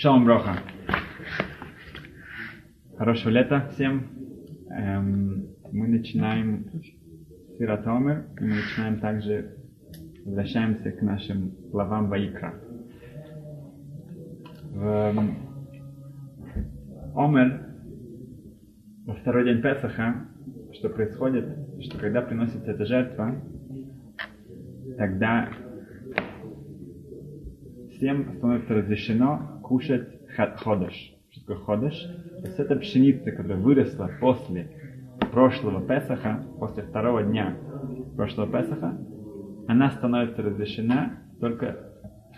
Шалом Броха. Хорошего лета всем. Эм, мы начинаем Сиратомер, и мы начинаем также, возвращаемся к нашим главам Ваикра. В эм, Омер, во второй день Песаха, что происходит, что когда приносится эта жертва, тогда всем становится разрешено кушать ходыш. Что такое ходыш? То есть это пшеница, которая выросла после прошлого Песаха, после второго дня прошлого Песаха, она становится разрешена только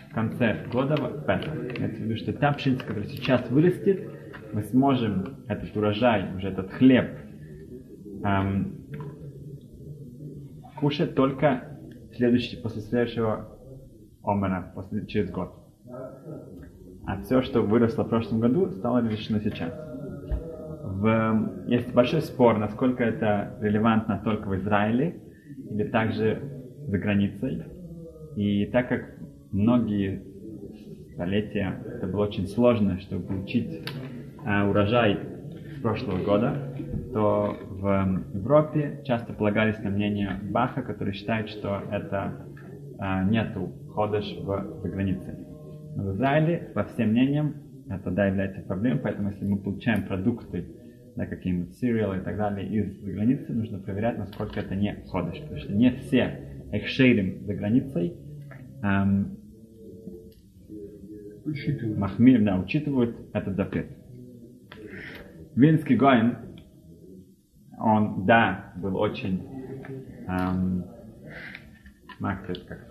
в конце года Песах. Имеется в виду, что та пшеница, которая сейчас вырастет, мы сможем этот урожай, уже этот хлеб, эм, кушать только следующий, после следующего омера, после, через год а все, что выросло в прошлом году, стало разрешено сейчас. В, есть большой спор, насколько это релевантно только в Израиле или также за границей. И так как многие столетия это было очень сложно, чтобы получить э, урожай прошлого года, то в Европе часто полагались на мнение Баха, который считает, что это э, нету ходыш в, за границей в Израиле, по всем мнениям, это да, является проблемой, поэтому если мы получаем продукты, да, какие-нибудь сериалы и так далее из за границы, нужно проверять, насколько это не ходыш, потому что не все экшейрим за границей эм, Учитывают. Махмир, да, учитывают этот запрет. Винский Гоин, он, да, был очень эм, как.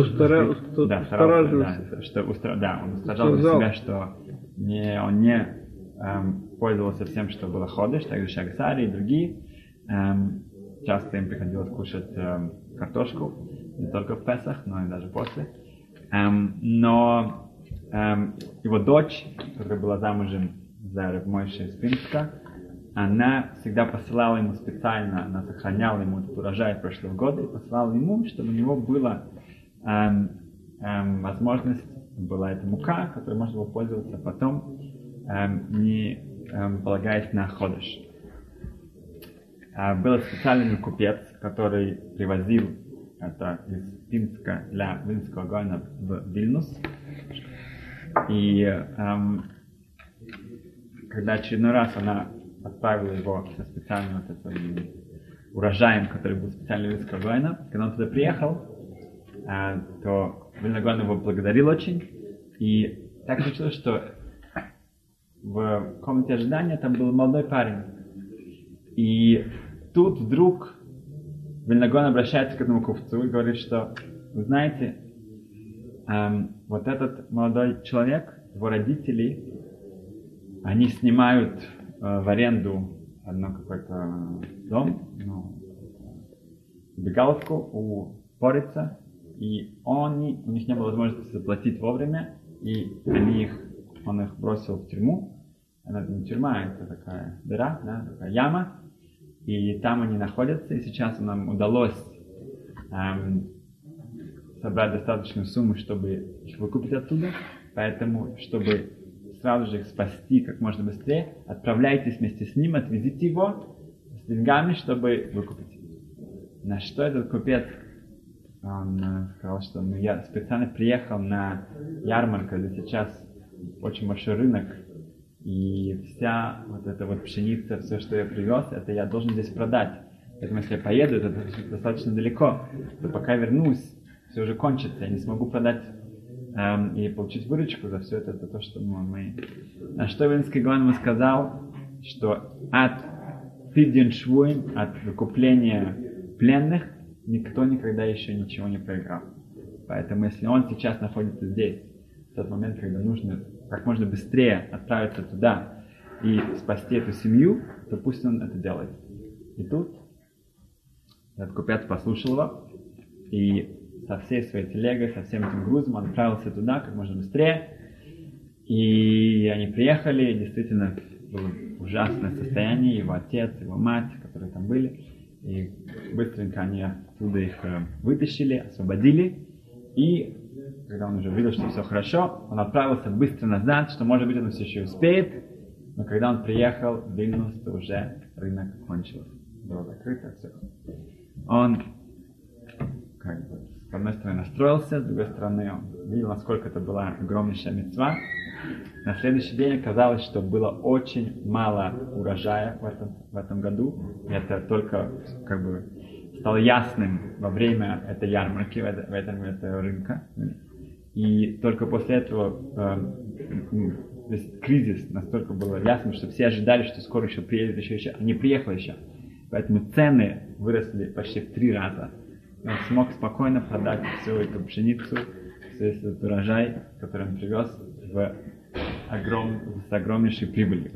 Устара- быть. уста- да, старался, да, что устра- да, он устражал за себя, что не, он не эм, пользовался всем, что было ходыш, также Шагсари и другие. Эм, часто им приходилось кушать эм, картошку, не только в Песах, но и даже после. Эм, но эм, его дочь, которая была замужем за Рабмойшей из Пинска, она всегда посылала ему специально, она сохраняла ему этот урожай прошлого года и посылала ему, чтобы у него эм, возможность, была эта мука, которой можно было пользоваться потом, эм, не эм, полагаясь на ходыш. А, был специальный купец, который привозил это из Пинска для Вильнского гойна в Вильнюс. И эм, когда очередной раз она отправила его со специальным вот этим урожаем, который был специально для Вильнского гойна, когда он туда приехал, то Вильногон его благодарил очень. И так случилось, что в комнате ожидания там был молодой парень. И тут вдруг Вильнагон обращается к этому купцу и говорит, что, вы знаете, эм, вот этот молодой человек, его родители, они снимают э, в аренду одно какой-то дом, ну, бегаловку у Порица, и они, у них не было возможности заплатить вовремя, и они их, он их бросил в тюрьму. Она не тюрьма, это такая дыра, да, такая яма. И там они находятся, и сейчас нам удалось эм, собрать достаточную сумму, чтобы их выкупить оттуда. Поэтому, чтобы сразу же их спасти как можно быстрее, отправляйтесь вместе с ним, отвезите его с деньгами, чтобы выкупить. На что этот купец он э, сказал, что ну, я специально приехал на ярмарку, где сейчас очень большой рынок, и вся вот эта вот пшеница, все, что я привез, это я должен здесь продать. Поэтому если я поеду, это достаточно далеко, то пока вернусь, все уже кончится, я не смогу продать эм, и получить выручку за все это, это то, что ну, мы... На что Винский ему сказал, что от Пидин Швуин, от выкупления пленных, никто никогда еще ничего не проиграл. Поэтому если он сейчас находится здесь, в тот момент, когда нужно как можно быстрее отправиться туда и спасти эту семью, то пусть он это делает. И тут этот купец послушал его, и со всей своей телегой, со всем этим грузом он отправился туда как можно быстрее. И они приехали, действительно было ужасное состояние, его отец, его мать, которые там были. И быстренько они оттуда их э, вытащили, освободили. И когда он уже увидел, что все хорошо, он отправился быстро назад, что может быть он все еще успеет, но когда он приехал в Вильнюс, то уже рынок кончился. Было закрыто, все. Он как бы, одной стороны настроился, с другой стороны он видел, насколько это была огромнейшая мецва. На следующий день оказалось, что было очень мало урожая в этом, в этом году. Это только как бы стало ясным во время этой ярмарки, в, это, в этом, этого рынка. И только после этого э, то есть кризис настолько был ясным, что все ожидали, что скоро еще приедет еще, еще, а не приехал еще. Поэтому цены выросли почти в три раза. Он смог спокойно продать всю эту пшеницу, весь этот урожай, который он привез, в огром, с огромнейшей прибылью.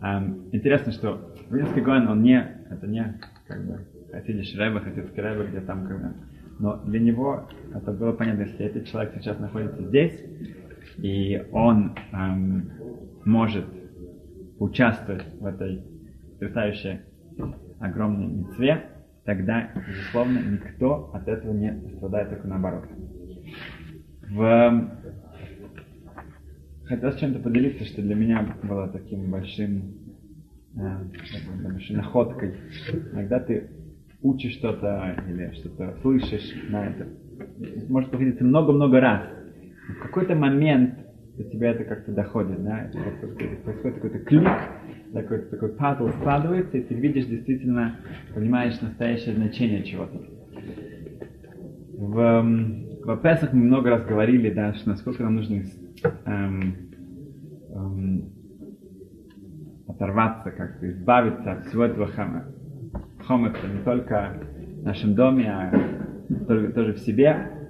Um, интересно, что Вильнский Гоэн, он не, это не, как бы, Хасидиш Рэбе, Хасидский Рэбе, где там, как бы, но для него это было понятно, если этот человек сейчас находится здесь, и он эм, может участвовать в этой потрясающей огромной мецве, тогда, безусловно, никто от этого не страдает, только наоборот. В... Хотел с чем-то поделиться, что для меня было таким большим э, находкой. Иногда ты учишь что-то или что-то слышишь на это. Может повториться много-много раз. В какой-то момент до тебя это как-то доходит, да, происходит какой-то клик, такой, такой пазл складывается, и ты видишь действительно, понимаешь настоящее значение чего-то. В, в Песах мы много раз говорили, да, что насколько нам нужно эм, эм, оторваться, как-то избавиться от всего этого хама. Хомыка не только в нашем доме, а тоже в себе.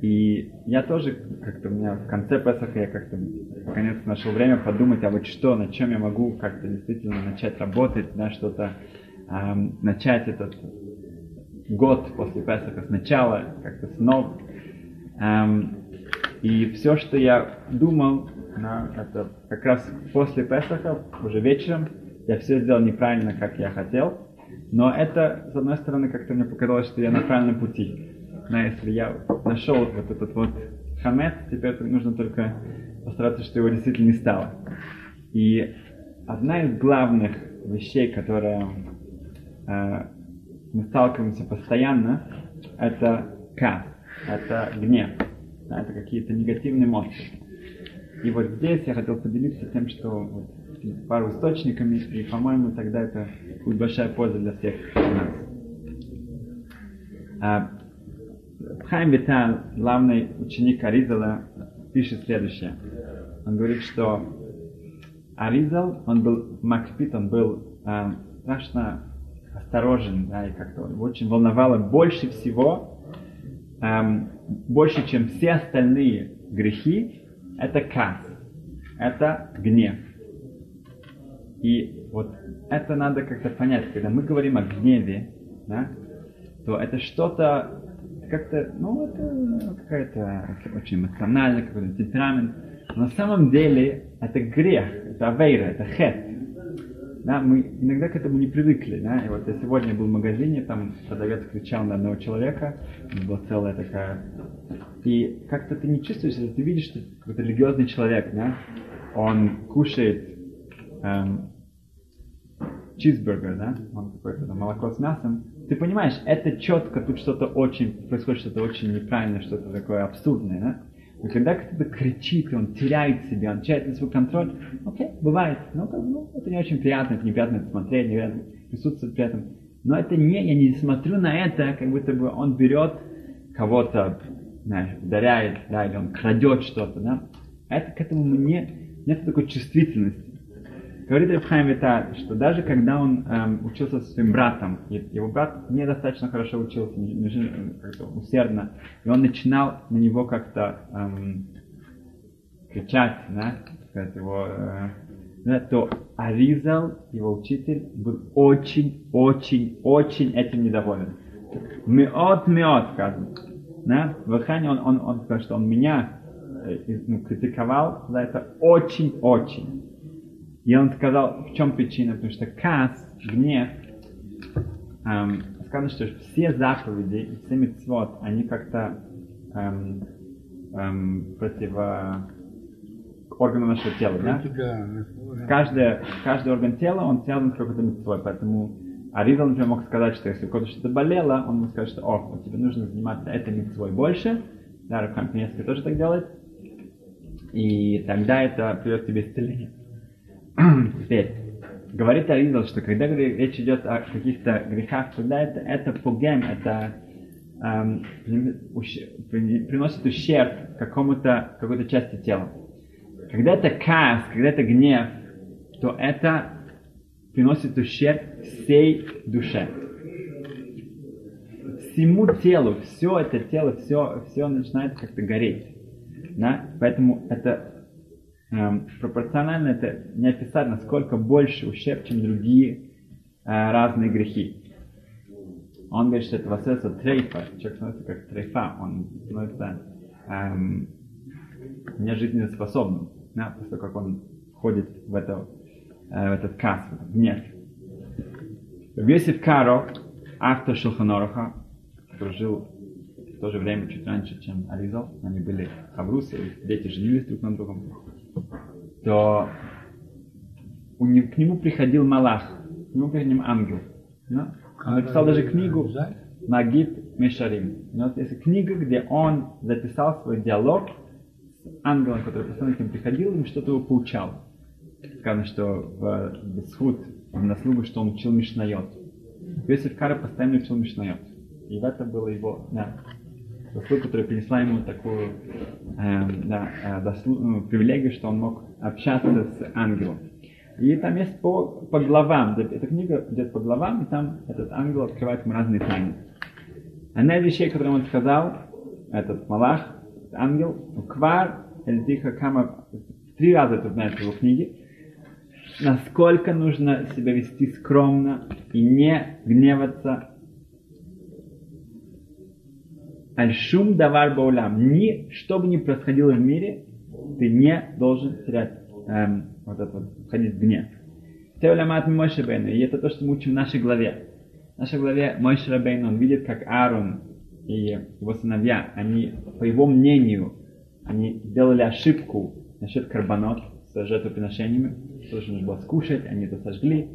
И я тоже как-то у меня в конце Песаха я как-то наконец нашел время подумать, а вот что, на чем я могу как-то действительно начать работать, да, что-то эм, начать этот год после Песаха сначала, как-то снова. Эм, и все, что я думал, да, это как раз после Песаха, уже вечером, я все сделал неправильно, как я хотел. Но это, с одной стороны, как-то мне показалось, что я на правильном пути да, если я нашел вот этот вот хамет, теперь нужно только постараться, что его действительно не стало. И одна из главных вещей, которые э, мы сталкиваемся постоянно, это кас, это гнев, да, это какие-то негативные эмоции. И вот здесь я хотел поделиться тем, что вот, пару источниками, и, по-моему, тогда это будет большая польза для всех нас. А, Хайм Витал, главный ученик Аризала, пишет следующее. Он говорит, что Аризал, он был Макпит, он был э, страшно осторожен, да, и как-то очень волновало больше всего, э, больше, чем все остальные грехи, это кас, это гнев. И вот это надо как-то понять, когда мы говорим о гневе, да, то это что-то как-то, ну, это какая-то очень эмоциональная, какой-то темперамент. Но на самом деле это грех, это авейра, это хет. Да, мы иногда к этому не привыкли. Да? И вот я сегодня был в магазине, там продавец кричал на одного человека, была целая такая... И как-то ты не чувствуешь, если ты видишь, что какой-то религиозный человек, да? он кушает эм, чизбургер, да, он какое-то молоко с мясом, ты понимаешь, это четко, тут что-то очень, происходит что-то очень неправильное, что-то такое абсурдное, да? Но когда кто-то кричит, и он теряет себя, он теряет свой контроль, окей, бывает, ну, ну, это не очень приятно, это неприятно смотреть, неприятно присутствовать при этом. Но это не, я не смотрю на это, как будто бы он берет кого-то, знаешь, ударяет, да, или он крадет что-то, да. Это к этому мне нет такой чувствительности. Говорит Рабхайм Вита, что даже когда он эм, учился со своим братом, его брат недостаточно хорошо учился, как-то усердно, и он начинал на него как-то эм, кричать, да, сказать его, э, то Аризал, его учитель, был очень, очень, очень этим недоволен. Меот, меот, сказано. Да? В Ирхане он, он, он сказал, что он меня э, ну, критиковал за это очень-очень. И он сказал, в чем причина, потому что кас, гнев, эм, сказано, что все заповеди, все митцвот, они как-то эм, эм, противо органу нашего тела, да? Каждый, каждый орган тела, он связан с какой-то митцвой, поэтому Аризал, например, мог сказать, что если у кого-то что-то болело, он мог сказать, что, о, тебе нужно заниматься этой митцвой больше, да, Рабхан тоже так делает, и тогда это приведет тебе исцеление. Теперь, говорит Аризал, что когда речь идет о каких-то грехах, тогда это, это пугем, это эм, приносит ущерб какому-то, какой-то части тела. Когда это каас, когда это гнев, то это приносит ущерб всей душе. Всему телу, все это тело, все, все начинает как-то гореть. Да? Поэтому это пропорционально это не описать, насколько больше ущерб, чем другие э, разные грехи. Он говорит, что это васеса трейфа, человек становится как трейфа, он становится эм, нежизненно способным да, после того, как он входит в, это, э, в этот кас, в этот гнев. Йосиф Каро, автор Шелханоруха, который жил в то же время чуть раньше, чем Аризал, они были хаврусы, дети женились друг на другом, то у него, к нему приходил Малах, к нему приходил ангел. Да? Он написал даже книгу Нагид Мешарим. Нас есть книга, где он записал свой диалог ангелом, который постоянно к ним приходил, им что-то его поучал. Сказано, что в Бесхуд, в наслугу, что он учил Мишнайот. Йосиф Кара постоянно учил Мишнайот. И в этом было его да, заслуга, которая принесла ему такую э, да, э, дослу, ну, привилегию, что он мог общаться с ангелом. И там есть по, по главам, эта книга идет по главам, и там этот ангел открывает ему разные тайны. Одна из вещей, которую он сказал, этот Малах, ангел, Квар, Эльдиха Кама, три раза это знает в его книге, насколько нужно себя вести скромно и не гневаться. Альшум давар баулам. Ни, что бы ни происходило в мире, ты не должен терять эм, вот это вот, входить в гнев. Теолямат Мойши И это то, что мы учим в нашей главе. В нашей главе Мойши Рабейну, он видит, как Аарон и его сыновья, они, по его мнению, они сделали ошибку насчет карбонот с жертвоприношениями, то, что нужно было скушать, они это сожгли.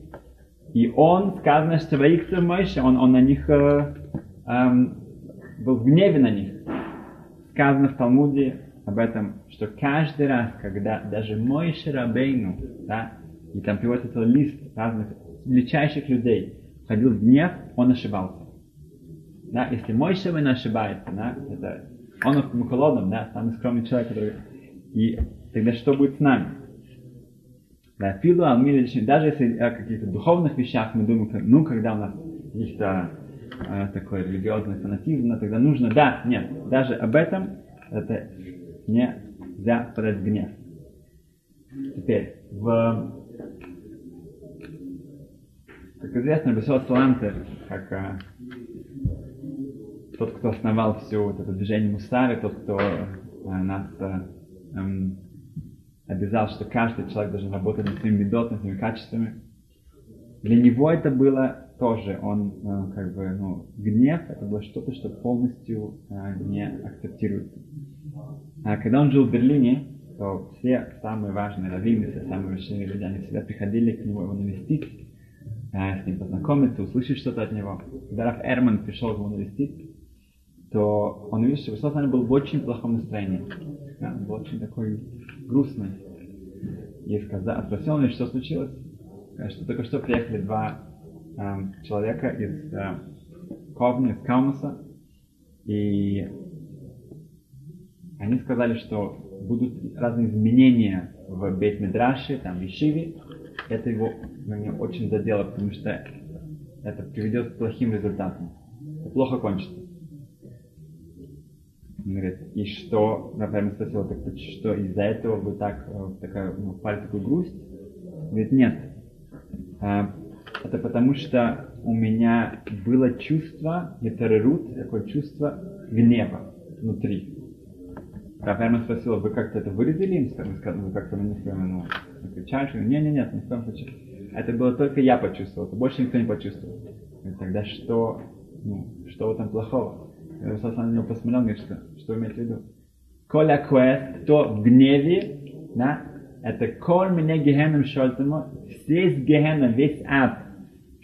И он, сказано, что Ваикцер Мойше, он, он на них э, эм, был в гневе на них. Сказано в Талмуде об этом, что каждый раз, когда даже Мойше Рабейну, да, и там приводится лист разных величайших людей, входил в гнев, он ошибался. Да, если мой Шевен ошибается, да, это он в Мухолодом, да, самый скромный человек, который... И тогда что будет с нами? Да, филу даже если о каких-то духовных вещах мы думаем, ну, когда у нас каких-то э, такой религиозный фанатизм, тогда нужно, да, нет, даже об этом это нельзя подать гнев. Теперь, в как известно, Бесот Саланте, как а, тот, кто основал все вот это движение Мусары, тот, кто а, нас а, эм, обязал, что каждый человек должен работать над своими медотами, своими качествами. Для него это было тоже, он э, как бы, ну, гнев, это было что-то, что полностью э, не акцептируется. А когда он жил в Берлине, то все самые важные раввины, все самые большие люди, они всегда приходили к нему его навестить, с ним познакомиться, услышать что-то от него. Когда Раф Эрман пришел его навестить, то он увидел, что Высоцкий был в очень плохом настроении. Он был очень такой грустный. И сказал, спросил он, что случилось. Что только что приехали два э, человека из э, Ковни, из Каумаса, и они сказали, что будут разные изменения в Бейт Медраше, там, в Ишиве, это его меня очень задело, потому что это приведет к плохим результатам. Это плохо кончится. Он говорит, и что, например, спросил, так что из-за этого вы так, э, такая, ну, впали такую грусть? Он говорит, нет. Это потому что у меня было чувство, гетерерут, такое чувство гнева внутри. Рафаэль спросил, вы как-то это выразили им? Вы как-то них ну, кричали? Не, не, нет, ни в коем случае. Это было только я почувствовал, это больше никто не почувствовал. И тогда что, ну, что в этом плохого? Иисус на него посмотрел, говорит, что, что имеет в виду? Коля квест, кто в гневе, да, это коль меня гехеном шольтему, весь гехена, весь ад,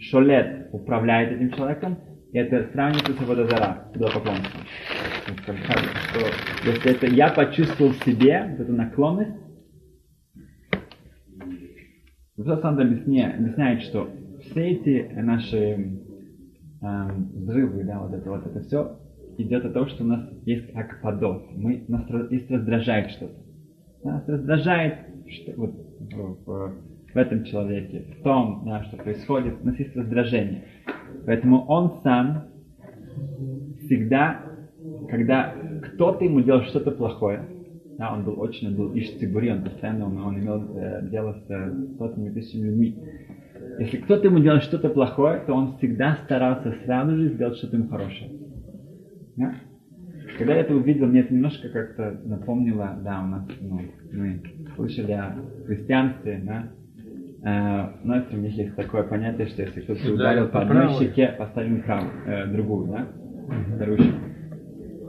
шолет, управляет этим человеком, и это сравнивается с водозара, идолопоклонством. Что, если это я почувствовал в себе вот эту наклонность, Иисус объясняет, объясняет, что все эти наши эм, взрывы, да, вот это вот это все идет от того, что у нас есть акпадот. Мы, нас есть раздражает что-то. Нас раздражает что, вот, в, этом человеке, в том, да, что происходит. У нас есть раздражение. Поэтому он сам всегда, когда кто-то ему делал что-то плохое, да, он был очень, он был иш он постоянно он, он имел э, дело с э, сотнями тысячами людьми. Если кто-то ему делал что-то плохое, то он всегда старался сразу же сделать что-то ему хорошее. Да? Когда я это увидел, мне это немножко как-то напомнило, да, у нас, ну, мы слышали о христианстве, да, э, у нас у них есть такое понятие, что если кто-то ударил по одной щеке, поставим правую, э, другую, да, вторую щеку.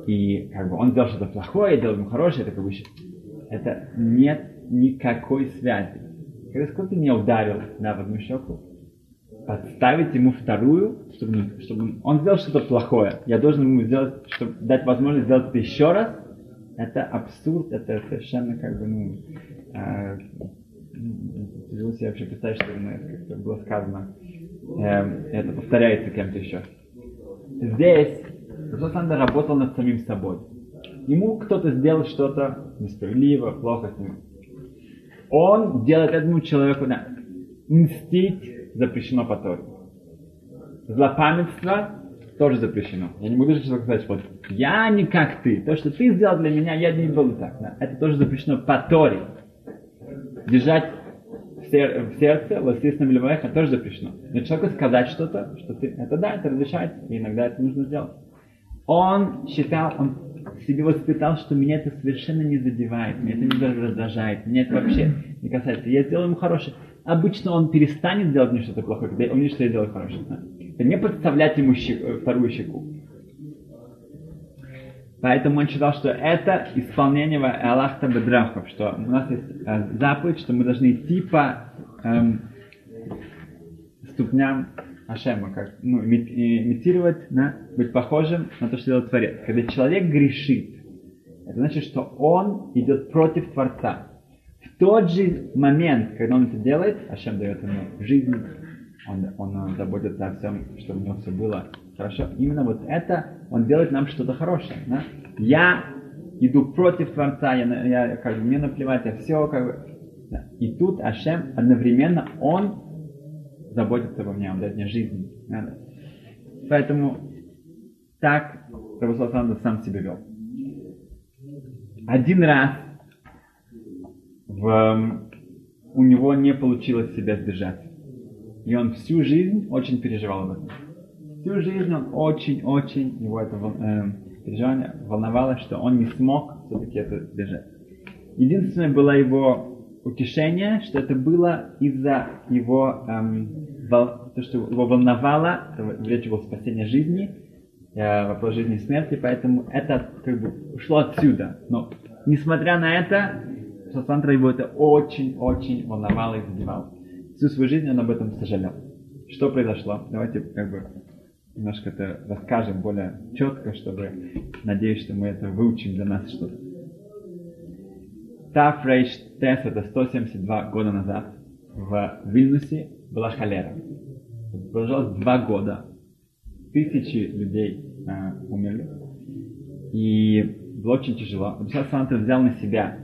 И как бы он сделал что-то плохое, делал ему хорошее, это как бы это нет никакой связи. Когда кто-то меня ударил да, в одну щеку, подставить ему вторую, чтобы, чтобы он сделал что-то плохое. Я должен ему сделать, чтобы дать возможность сделать это еще раз. Это абсурд, это совершенно как бы, ну, э, себе вообще представить, что как было сказано. Э, это повторяется кем-то еще. Здесь Александр работал над самим собой. Ему кто-то сделал что-то несправедливо, плохо с ним. Он делает этому человеку, да, мстить запрещено по Торе. Злопамятство тоже запрещено. Я не буду сейчас сказать, вот я не как ты. То, что ты сделал для меня, я не буду так. Да. Это тоже запрещено по Торе. Держать в, сер- в сердце, лосисном левоеха тоже запрещено. Но человеку сказать что-то, что ты, это да, это разрешается, и иногда это нужно сделать. Он считал, он себе воспитал, что меня это совершенно не задевает, меня это не раздражает, меня это вообще не касается. Я сделал ему хорошее. Обычно он перестанет делать мне что-то плохое, когда он видит, что я делаю хорошее. Это не подставлять ему щеку, э, вторую щеку. Поэтому он считал, что это исполнение Аллахта Бедрахов, что у нас есть э, заповедь, что мы должны идти по эм, ступням Ашема, как, ну, имитировать, да, быть похожим на то, что делает Творец. Когда человек грешит, это значит, что он идет против Творца. В тот же момент, когда он это делает, Ашем дает ему жизнь, он, он заботится о всем, чтобы у него все было хорошо. Именно вот это он делает нам что-то хорошее. Да? Я иду против Творца, я, я как бы, мне наплевать, я все как бы... Да. И тут Ашем одновременно, он заботится обо мне, он дает мне жизнь. Надо. Поэтому так Прабхусаласанда сам себя вел. Один раз в, у него не получилось себя сдержать. И он всю жизнь очень переживал об этом. Всю жизнь он очень-очень, его это э, волновало, что он не смог все-таки это сдержать. Единственное было его утешение, что это было из-за его, эм, вол, то, что его волновало, речь было спасение жизни, э, вопрос жизни и смерти, поэтому это как бы ушло отсюда. Но несмотря на это, Шасантра его это очень-очень волновало и задевало. Всю свою жизнь он об этом сожалел. Что произошло? Давайте как бы немножко это расскажем более четко, чтобы надеюсь, что мы это выучим для нас что-то. Таф Рейш Тес, это 172 года назад, в Вильнюсе была холера. Продолжалось два года. Тысячи людей э, умерли. И было очень тяжело. Абисал Санта взял на себя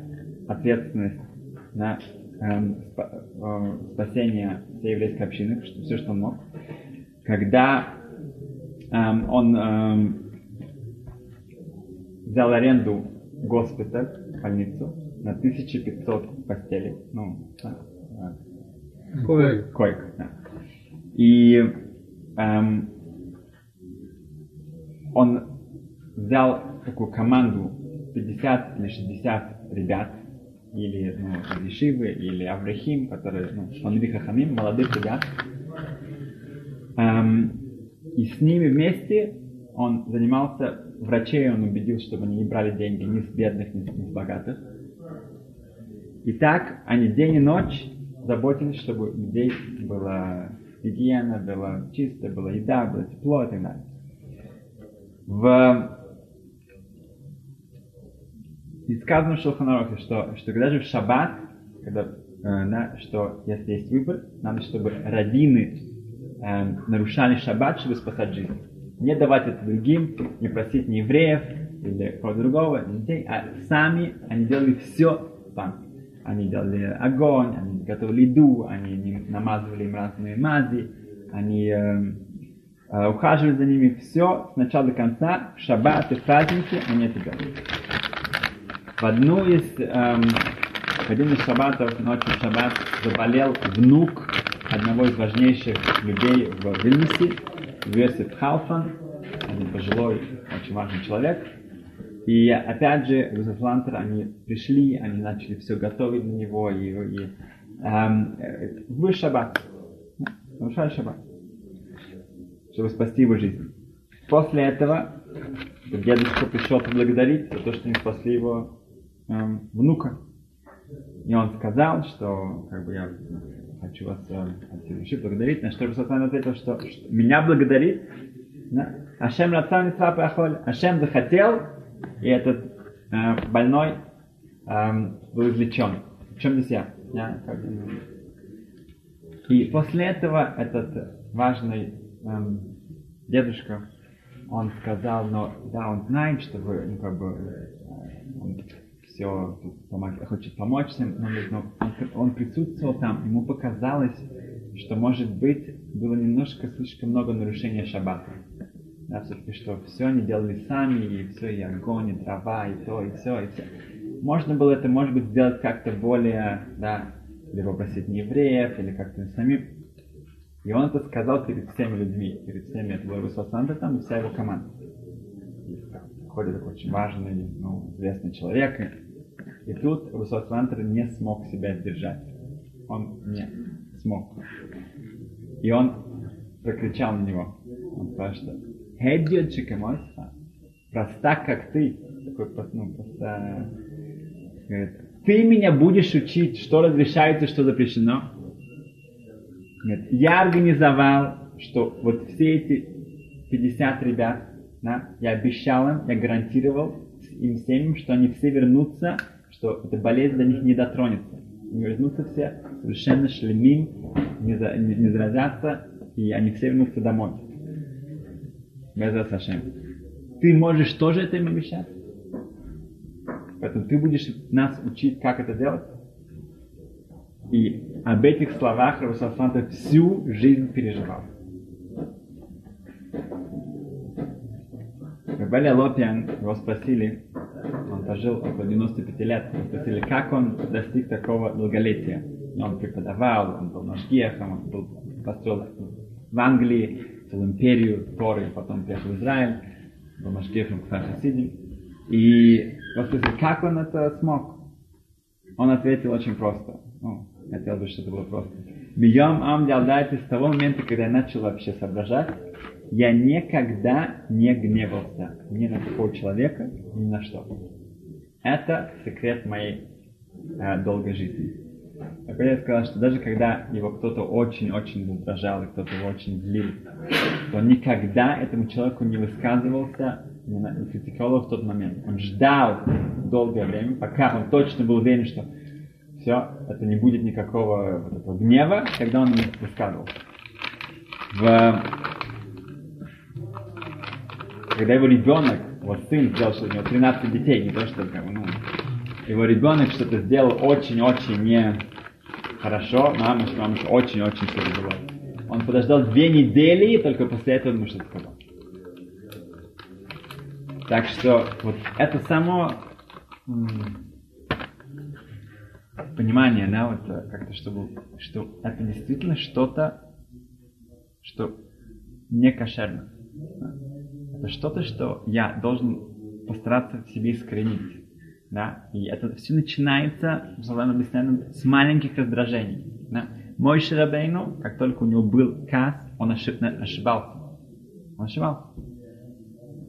ответственность на э, э, спасение всей еврейской общины, что, все, что он мог. Когда э, он э, взял аренду госпиталь, больницу, на 1500 постелей. Ну, коек. Коек, да. И эм, он взял такую команду 50 или 60 ребят, или ну, Ешивы, или Аврахим, которые, ну, Шманри Хахамим, молодых ребят. Эм, и с ними вместе он занимался, врачей он убедил, чтобы они не брали деньги ни с бедных, ни с богатых. И так они день и ночь заботились, чтобы у людей была гигиена, была чисто, была еда, было тепло и так далее. В... И сказано в Шелханарохе, что, что когда же в шаббат, когда, э, да, что если есть выбор, надо, чтобы раввины э, нарушали шаббат, чтобы спасать жизнь. Не давать это другим, не просить ни евреев или кого другого, ни детей, а сами они делали все сами. Они делали огонь, они готовили еду, они намазывали им разные мази, они э, э, ухаживали за ними. Все с начала до конца, в и праздники они это делали. В одну из, эм, в один из шаббатов, ночью в шаббат, заболел внук одного из важнейших людей в Вильнюсе, Йосиф Халфан, один пожилой, очень важный человек. И опять же, Рузефлантер, они пришли, они начали все готовить для него, и, и эм, в шаббат, нарушали шаббат, чтобы спасти его жизнь. После этого дедушка пришел поблагодарить за то, что они спасли его эм, внука. И он сказал, что как бы я хочу вас всей благодарить, на что Русасан ответил, что, меня благодарит, да? Ашем Рацан Исрапахоль, Ашем захотел, и этот э, больной э, был извлечен. В чем здесь я? я как, и после этого этот важный э, дедушка, он сказал, но да, он знает, что вы, ну, как бы, э, он все помог, хочет помочь им, но, он, он присутствовал там, ему показалось, что, может быть, было немножко слишком много нарушения шаббата. Да, все-таки, что все они делали сами, и все, и огонь, и трава, и то, и все, и все. Можно было это, может быть, сделать как-то более, да, или попросить не евреев, или как-то самим. И он это сказал перед всеми людьми, перед всеми, это был Русасанта там и вся его команда. И ходит такой очень важный, ну, известный человек, и тут Русасантр не смог себя сдержать. Он не смог. И он прокричал на него. Он сказал, что Хеддиотчика Мойса, простак как ты, такой ну, просто говорит, ты меня будешь учить, что разрешается, что запрещено. Говорит, я организовал, что вот все эти 50 ребят, да, я обещал им, я гарантировал им всем, что они все вернутся, что эта болезнь до них не дотронется. Они вернутся все совершенно шлемим, не, за, не, не заразятся, и они все вернутся домой. Беза Сашем. Ты можешь тоже это им обещать? Поэтому ты будешь нас учить, как это делать? И об этих словах Равасафанта всю жизнь переживал. Рабали Лопиан его спросили, он пожил около 95 лет, спросили, как он достиг такого долголетия. Он преподавал, он был машгехом, он был, построил в Англии целую империю Торы, потом приехал в Израиль, был машгехом к Хасидим. И спросили, как он это смог? Он ответил очень просто. Ну, хотел бы, чтобы это было просто. Бьем ам с того момента, когда я начал вообще соображать, я никогда не гневался ни на какого человека, ни на что. Это секрет моей э, долгой жизни. Так я сказал, что даже когда его кто-то очень-очень раздражал, и кто-то его очень злил, то никогда этому человеку не высказывался, не, критиковал в тот момент. Он ждал долгое время, пока он точно был уверен, что все, это не будет никакого вот этого гнева, когда он высказывался. В когда его ребенок, его сын сделал, что у него 13 детей, не то что ну, его ребенок что-то сделал очень-очень не хорошо, мама, что мама очень-очень все было. Он подождал две недели, и только после этого ему что-то сказал. Так что вот это само понимание, да, вот э, как-то, чтобы, что это действительно что-то, что не кошерно. Это что-то, что я должен постараться в себе искоренить. Да? И это все начинается, Салам объясняет, с маленьких раздражений. Да? Мой Шарабейну, как только у него был кас, он ошиб, ошибался. Он ошибался.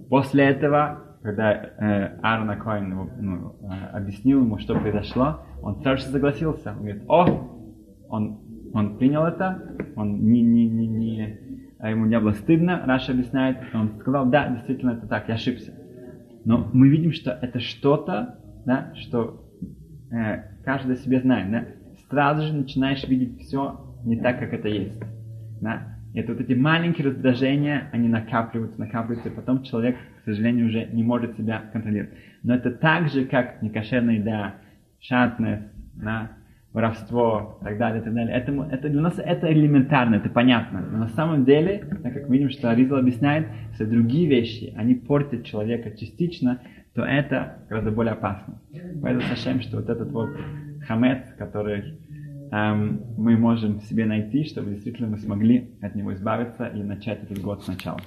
После этого, когда э, Аарон Акоин ну, э, объяснил ему, что произошло, он сразу же согласился. Он говорит, о, он, он принял это, он не, не, не, а ему не было стыдно, Раша объясняет, он сказал, да, действительно это так, я ошибся. Но мы видим, что это что-то, да, что э, каждый себе знает, да, сразу же начинаешь видеть все не так, как это есть. Да? Это вот эти маленькие раздражения, они накапливаются, накапливаются, и потом человек, к сожалению, уже не может себя контролировать. Но это так же, как некошерная еда, шатность, да, воровство и так далее, и так далее. Это, это для нас это элементарно, это понятно. Но на самом деле, так как видим, что Аризал объясняет, что другие вещи, они портят человека частично, то это гораздо более опасно. Поэтому Сашем, что вот этот вот хамец, который эм, мы можем себе найти, чтобы действительно мы смогли от него избавиться и начать этот год сначала.